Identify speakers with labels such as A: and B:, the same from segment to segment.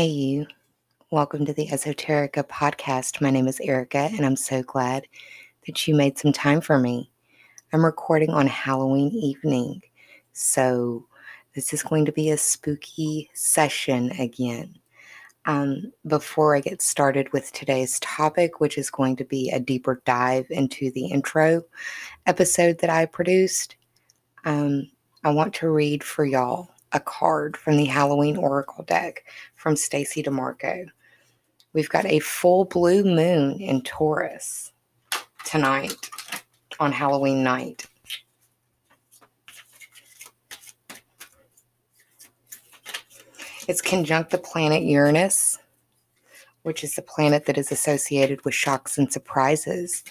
A: Hey, you. Welcome to the Esoterica podcast. My name is Erica, and I'm so glad that you made some time for me. I'm recording on Halloween evening, so this is going to be a spooky session again. Um, before I get started with today's topic, which is going to be a deeper dive into the intro episode that I produced, um, I want to read for y'all a card from the Halloween Oracle deck from Stacey Demarco. We've got a full blue moon in Taurus tonight on Halloween night. It's conjunct the planet Uranus, which is the planet that is associated with shocks and surprises,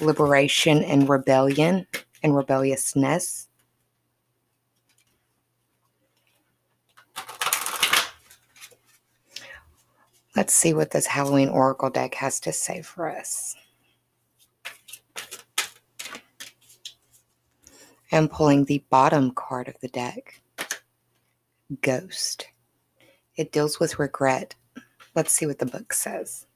A: liberation and rebellion and rebelliousness. Let's see what this Halloween Oracle deck has to say for us. I'm pulling the bottom card of the deck Ghost. It deals with regret. Let's see what the book says.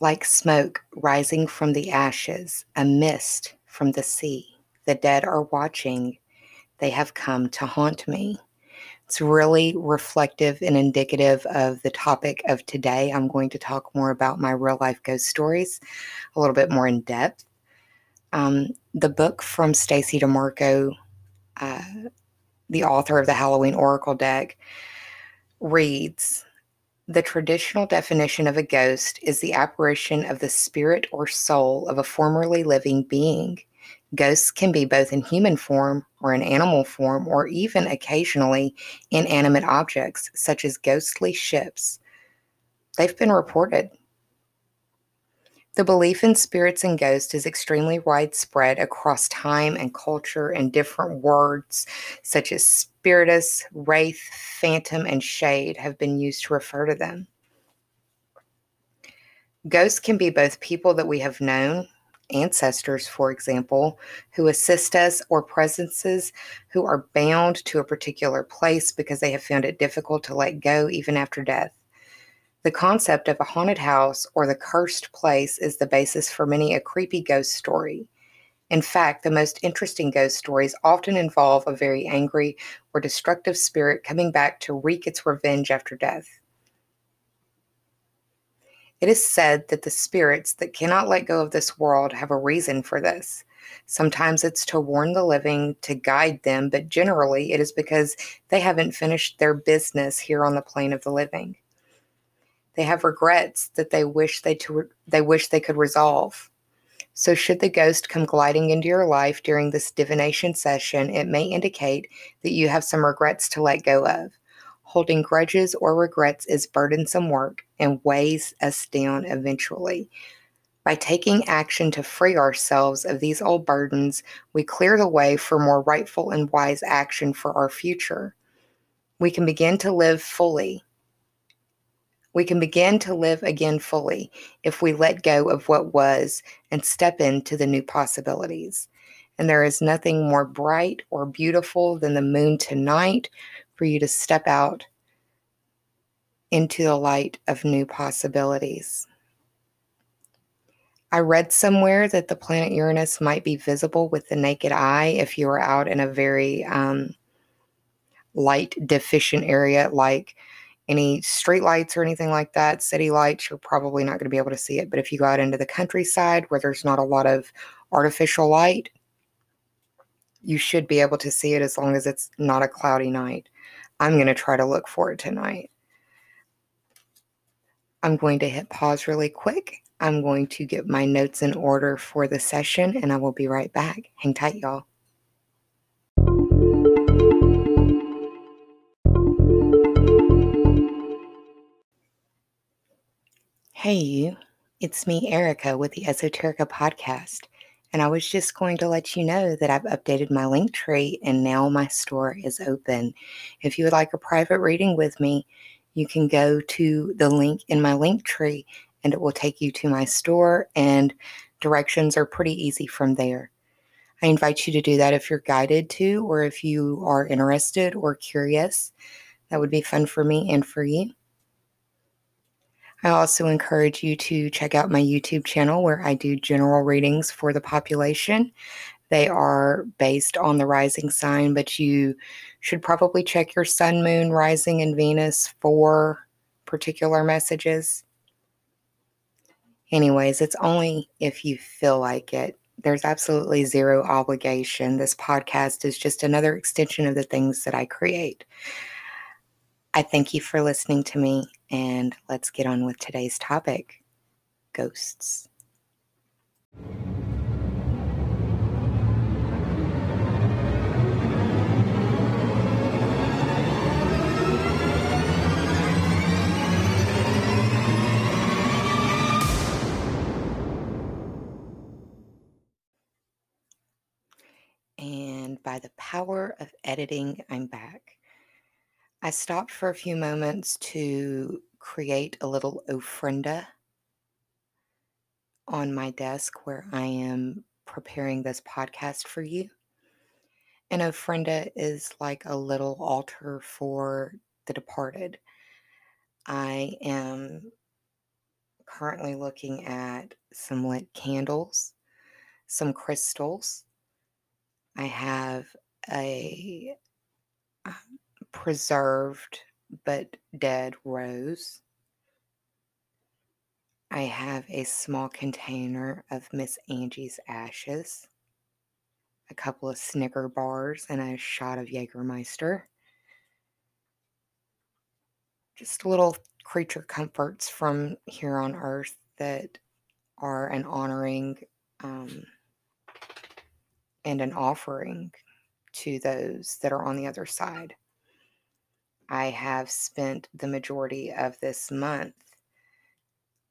A: Like smoke rising from the ashes, a mist from the sea, the dead are watching they have come to haunt me. It's really reflective and indicative of the topic of today. I'm going to talk more about my real life ghost stories a little bit more in depth. Um, the book from Stacey Demarco, uh, the author of the Halloween Oracle deck, reads The traditional definition of a ghost is the apparition of the spirit or soul of a formerly living being. Ghosts can be both in human form or in animal form, or even occasionally inanimate objects, such as ghostly ships. They've been reported. The belief in spirits and ghosts is extremely widespread across time and culture, and different words such as spiritus, wraith, phantom, and shade have been used to refer to them. Ghosts can be both people that we have known ancestors, for example, who assist us, or presences who are bound to a particular place because they have found it difficult to let go even after death. The concept of a haunted house or the cursed place is the basis for many a creepy ghost story. In fact, the most interesting ghost stories often involve a very angry or destructive spirit coming back to wreak its revenge after death. It is said that the spirits that cannot let go of this world have a reason for this. Sometimes it's to warn the living, to guide them, but generally it is because they haven't finished their business here on the plane of the living. They have regrets that they wish they to, they wish they could resolve. So should the ghost come gliding into your life during this divination session, it may indicate that you have some regrets to let go of. Holding grudges or regrets is burdensome work and weighs us down eventually. By taking action to free ourselves of these old burdens, we clear the way for more rightful and wise action for our future. We can begin to live fully. We can begin to live again fully if we let go of what was and step into the new possibilities. And there is nothing more bright or beautiful than the moon tonight for you to step out into the light of new possibilities. I read somewhere that the planet Uranus might be visible with the naked eye if you are out in a very um, light deficient area like any street lights or anything like that, city lights, you're probably not going to be able to see it. But if you go out into the countryside where there's not a lot of artificial light, you should be able to see it as long as it's not a cloudy night. I'm going to try to look for it tonight. I'm going to hit pause really quick. I'm going to get my notes in order for the session and I will be right back. Hang tight, y'all. Hey, you. It's me, Erica, with the Esoterica podcast. And I was just going to let you know that I've updated my link tree and now my store is open. If you would like a private reading with me, you can go to the link in my link tree and it will take you to my store and directions are pretty easy from there. I invite you to do that if you're guided to, or if you are interested or curious. That would be fun for me and for you. I also encourage you to check out my YouTube channel where I do general readings for the population. They are based on the rising sign, but you should probably check your sun, moon, rising, and Venus for particular messages. Anyways, it's only if you feel like it. There's absolutely zero obligation. This podcast is just another extension of the things that I create. I thank you for listening to me, and let's get on with today's topic ghosts. And by the power of editing, I'm back. I stopped for a few moments to create a little ofrenda on my desk where I am preparing this podcast for you. An ofrenda is like a little altar for the departed. I am currently looking at some lit candles, some crystals. I have a um, preserved but dead rose. I have a small container of Miss Angie's ashes, a couple of Snicker bars, and a shot of Jägermeister. Just little creature comforts from here on earth that are an honoring um, and an offering to those that are on the other side. I have spent the majority of this month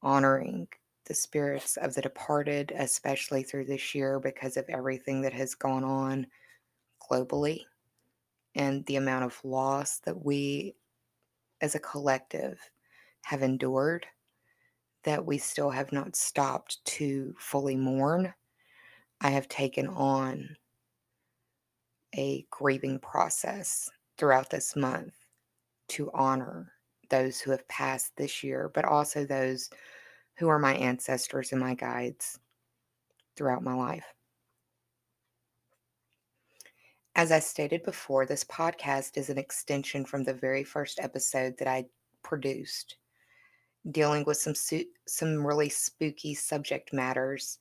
A: honoring the spirits of the departed, especially through this year because of everything that has gone on globally and the amount of loss that we as a collective have endured that we still have not stopped to fully mourn. I have taken on a grieving process throughout this month to honor those who have passed this year, but also those who are my ancestors and my guides throughout my life. As I stated before, this podcast is an extension from the very first episode that I produced, dealing with some su- some really spooky subject matters.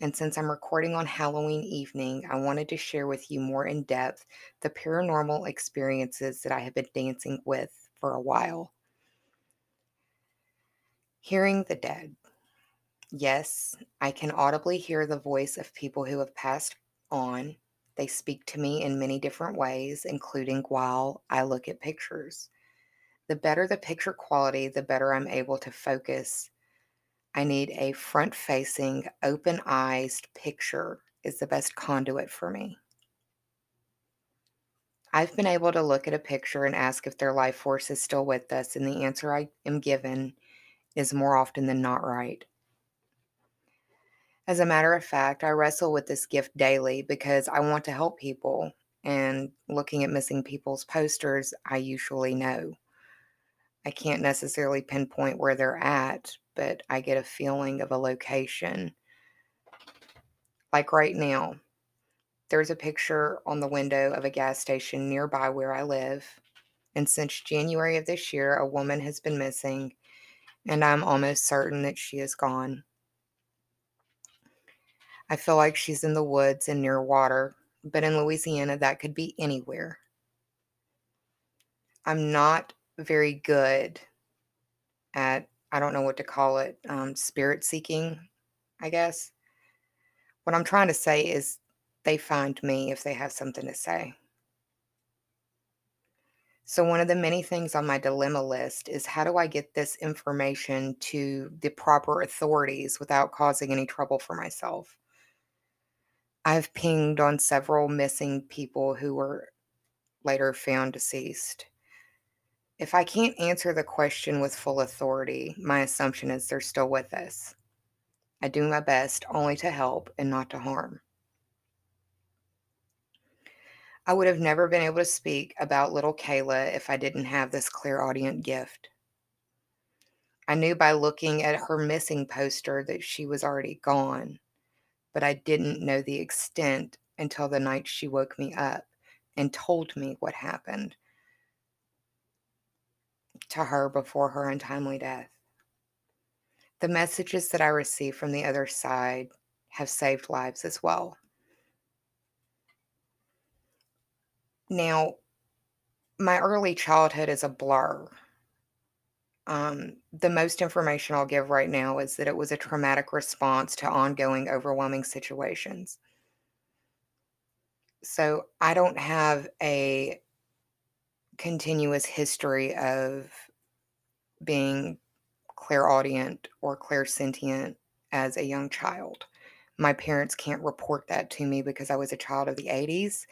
A: And since I'm recording on Halloween evening, I wanted to share with you more in depth the paranormal experiences that I have been dancing with for a while. Hearing the dead. Yes, I can audibly hear the voice of people who have passed on. They speak to me in many different ways, including while I look at pictures. The better the picture quality, the better I'm able to focus. I need a front facing, open eyed picture, is the best conduit for me. I've been able to look at a picture and ask if their life force is still with us, and the answer I am given is more often than not right. As a matter of fact, I wrestle with this gift daily because I want to help people, and looking at missing people's posters, I usually know. I can't necessarily pinpoint where they're at, but I get a feeling of a location. Like right now, there's a picture on the window of a gas station nearby where I live. And since January of this year, a woman has been missing, and I'm almost certain that she is gone. I feel like she's in the woods and near water, but in Louisiana, that could be anywhere. I'm not very good at, I don't know what to call it, um, spirit seeking, I guess. What I'm trying to say is they find me if they have something to say. So, one of the many things on my dilemma list is how do I get this information to the proper authorities without causing any trouble for myself? I've pinged on several missing people who were later found deceased. If I can't answer the question with full authority, my assumption is they're still with us. I do my best only to help and not to harm. I would have never been able to speak about little Kayla if I didn't have this clairaudient gift. I knew by looking at her missing poster that she was already gone, but I didn't know the extent until the night she woke me up and told me what happened to her before her untimely death. The messages that I received from the other side have saved lives as well. Now, my early childhood is a blur. Um, the most information I'll give right now is that it was a traumatic response to ongoing overwhelming situations. So I don't have a continuous history of being clairaudient or clairsentient as a young child. My parents can't report that to me because I was a child of the 80s,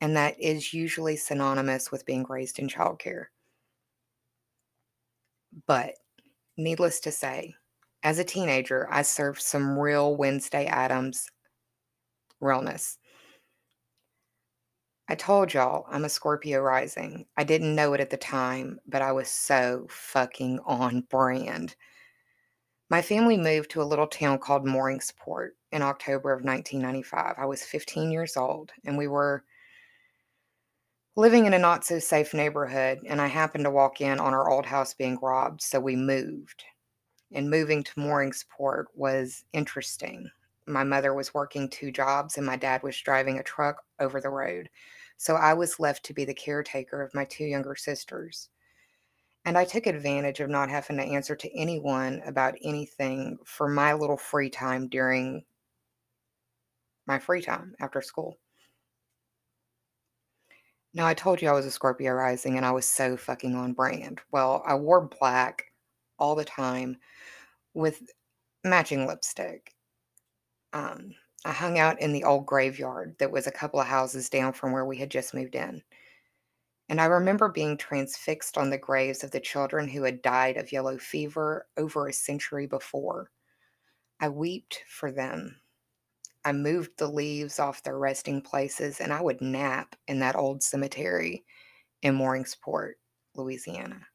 A: and that is usually synonymous with being raised in childcare. But needless to say, as a teenager, I served some real Wednesday Addams realness. I told y'all I'm a Scorpio rising. I didn't know it at the time, but I was so fucking on brand. My family moved to a little town called Mooringsport in October of 1995. I was 15 years old, and we were living in a not so safe neighborhood, and I happened to walk in on our old house being robbed, so we moved. And moving to Mooringsport was interesting. My mother was working two jobs, and my dad was driving a truck over the road. So I was left to be the caretaker of my two younger sisters. And I took advantage of not having to answer to anyone about anything for my little free time during my free time after school. Now, I told you I was a Scorpio rising and I was so fucking on brand. Well, I wore black all the time with matching lipstick. Um, I hung out in the old graveyard that was a couple of houses down from where we had just moved in. And I remember being transfixed on the graves of the children who had died of yellow fever over a century before. I wept for them. I moved the leaves off their resting places, and I would nap in that old cemetery in Mooringsport, Louisiana.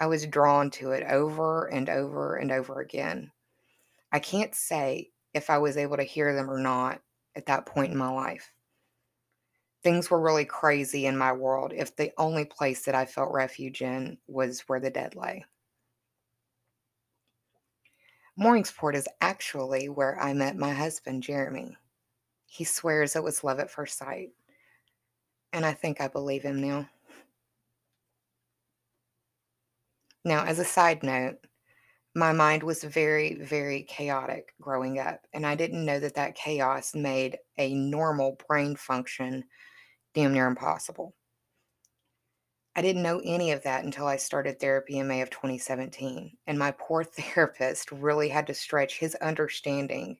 A: I was drawn to it over and over and over again. I can't say if I was able to hear them or not at that point in my life. Things were really crazy in my world if the only place that I felt refuge in was where the dead lay. Mooringsport is actually where I met my husband, Jeremy. He swears it was love at first sight, and I think I believe him now. Now, as a side note, my mind was very, very chaotic growing up, and I didn't know that that chaos made a normal brain function damn near impossible. I didn't know any of that until I started therapy in May of 2017, and my poor therapist really had to stretch his understanding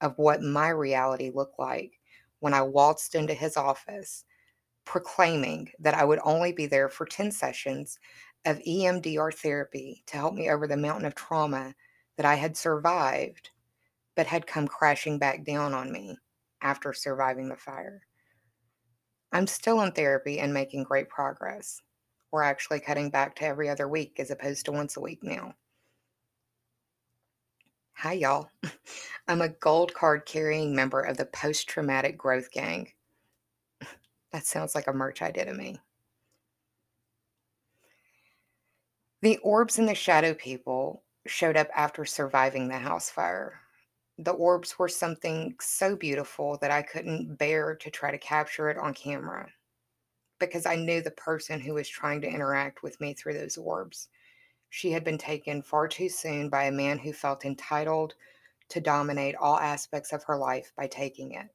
A: of what my reality looked like when I waltzed into his office proclaiming that I would only be there for 10 sessions of EMDR therapy to help me over the mountain of trauma that I had survived, but had come crashing back down on me after surviving the fire. I'm still in therapy and making great progress. We're actually cutting back to every other week as opposed to once a week now. Hi, y'all. I'm a gold card carrying member of the Post Traumatic Growth Gang. That sounds like a merch idea to me. The orbs and the shadow people showed up after surviving the house fire. The orbs were something so beautiful that I couldn't bear to try to capture it on camera because I knew the person who was trying to interact with me through those orbs. She had been taken far too soon by a man who felt entitled to dominate all aspects of her life by taking it.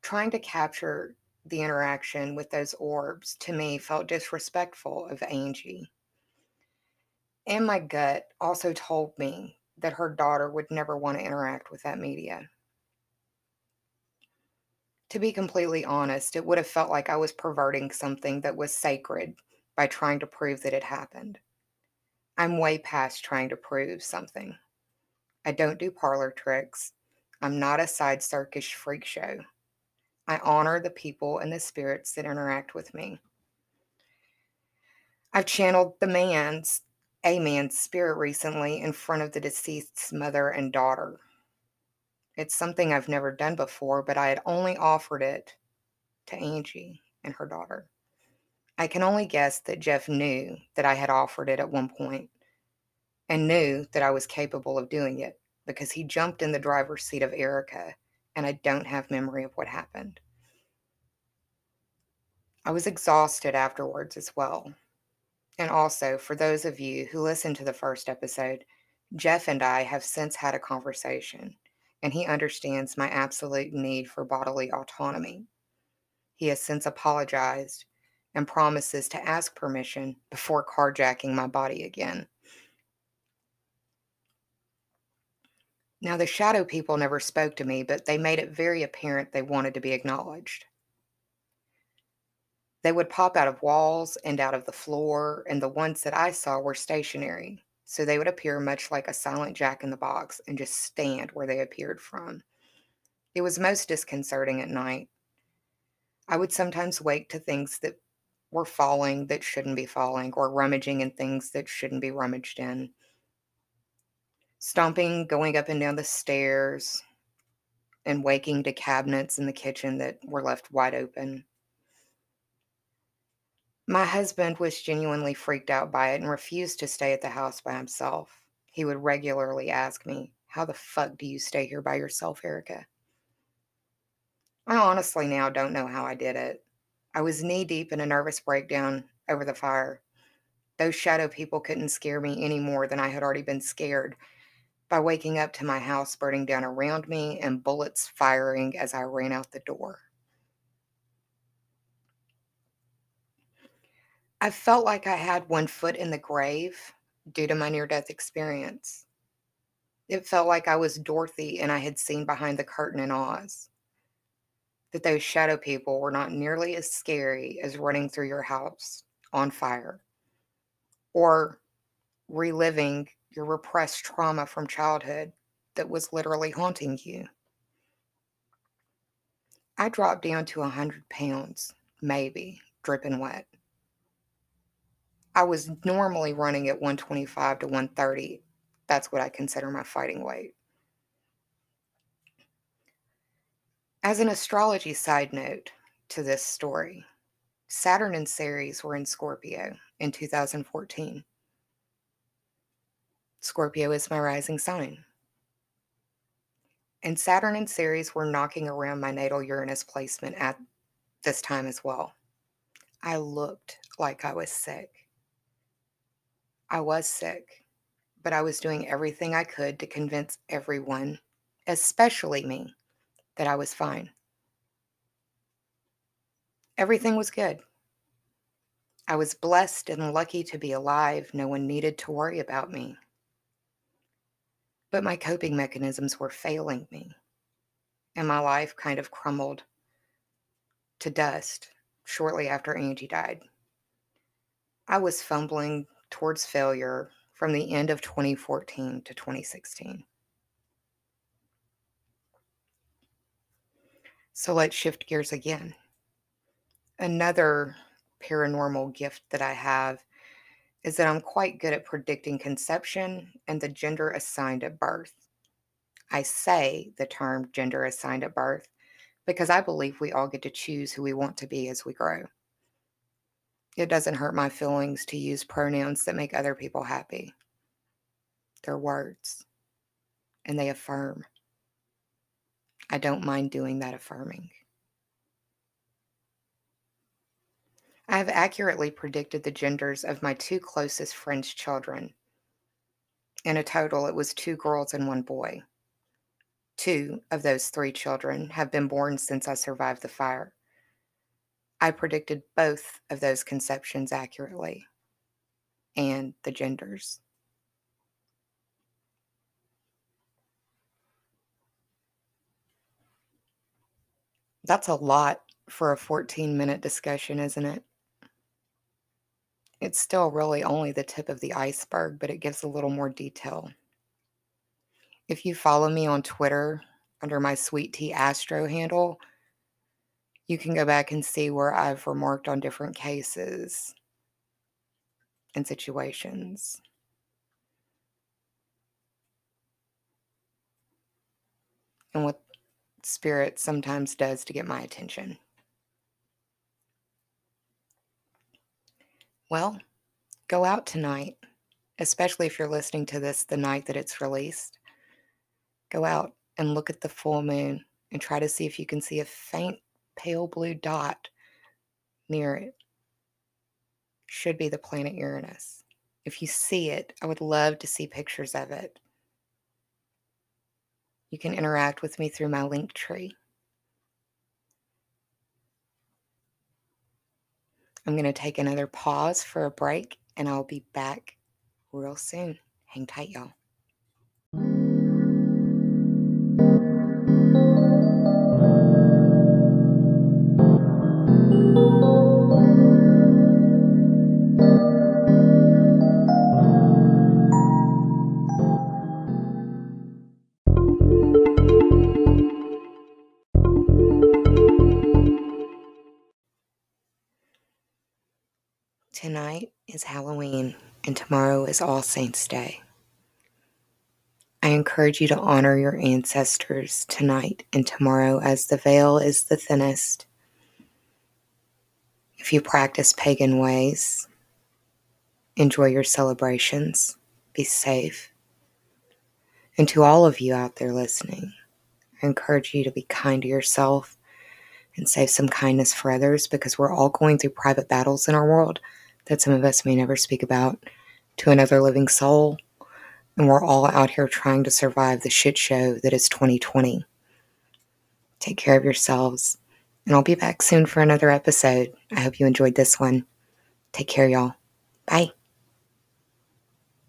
A: Trying to capture the interaction with those orbs to me felt disrespectful of Angie. And my gut also told me that her daughter would never want to interact with that media. To be completely honest, it would have felt like I was perverting something that was sacred by trying to prove that it happened. I'm way past trying to prove something. I don't do parlor tricks. I'm not a side circus freak show. I honor the people and the spirits that interact with me. I've channeled the man's, a man's spirit recently in front of the deceased's mother and daughter. It's something I've never done before, but I had only offered it to Angie and her daughter. I can only guess that Jeff knew that I had offered it at one point and knew that I was capable of doing it because he jumped in the driver's seat of Erica, and I don't have memory of what happened. I was exhausted afterwards as well. And also, for those of you who listened to the first episode, Jeff and I have since had a conversation, and he understands my absolute need for bodily autonomy. He has since apologized and promises to ask permission before carjacking my body again. Now, the shadow people never spoke to me, but they made it very apparent they wanted to be acknowledged. They would pop out of walls and out of the floor, and the ones that I saw were stationary, so they would appear much like a silent jack in the box and just stand where they appeared from. It was most disconcerting at night. I would sometimes wake to things that were falling that shouldn't be falling, or rummaging in things that shouldn't be rummaged in. Stomping, going up and down the stairs, and waking to cabinets in the kitchen that were left wide open. My husband was genuinely freaked out by it and refused to stay at the house by himself. He would regularly ask me, How the fuck do you stay here by yourself, Erica? I honestly now don't know how I did it. I was knee deep in a nervous breakdown over the fire. Those shadow people couldn't scare me any more than I had already been scared by waking up to my house burning down around me and bullets firing as I ran out the door. I felt like I had one foot in the grave due to my near death experience. It felt like I was Dorothy and I had seen behind the curtain in Oz that those shadow people were not nearly as scary as running through your house on fire or reliving your repressed trauma from childhood that was literally haunting you. I dropped down to a 100 pounds, maybe, dripping wet. I was normally running at 125 to 130. That's what I consider my fighting weight. As an astrology side note to this story, Saturn and Ceres were in Scorpio in 2014. Scorpio is my rising sign. And Saturn and Ceres were knocking around my natal Uranus placement at this time as well. I looked like I was sick. I was sick, but I was doing everything I could to convince everyone, especially me, that I was fine. Everything was good. I was blessed and lucky to be alive. No one needed to worry about me. But my coping mechanisms were failing me, and my life kind of crumbled to dust shortly after Angie died. I was fumbling towards failure from the end of 2014 to 2016. So let's shift gears again. Another paranormal gift that I have is that I'm quite good at predicting conception and the gender assigned at birth. I say the term gender assigned at birth because I believe we all get to choose who we want to be as we grow. It doesn't hurt my feelings to use pronouns that make other people happy. They're words, and they affirm. I don't mind doing that affirming. I have accurately predicted the genders of my two closest friends' children. In a total, it was two girls and one boy. Two of those three children have been born since I survived the fire. I predicted both of those conceptions accurately and the genders. That's a lot for a 14 minute discussion, isn't it? It's still really only the tip of the iceberg, but it gives a little more detail. If you follow me on Twitter under my Sweet Tea Astro handle, you can go back and see where I've remarked on different cases and situations. And what spirit sometimes does to get my attention. Well, go out tonight, especially if you're listening to this the night that it's released. Go out and look at the full moon and try to see if you can see a faint pale blue dot near it. Should be the planet Uranus. If you see it, I would love to see pictures of it. You can interact with me through my link tree. I'm going to take another pause for a break and I'll be back real soon. Hang tight, y'all. Is Halloween and tomorrow is All Saints' Day. I encourage you to honor your ancestors tonight and tomorrow as the veil is the thinnest. If you practice pagan ways, enjoy your celebrations, be safe. And to all of you out there listening, I encourage you to be kind to yourself and save some kindness for others because we're all going through private battles in our world that some of us may never speak about to another living soul. And we're all out here trying to survive the shit show that is 2020. Take care of yourselves. And I'll be back soon for another episode. I hope you enjoyed this one. Take care, y'all. Bye.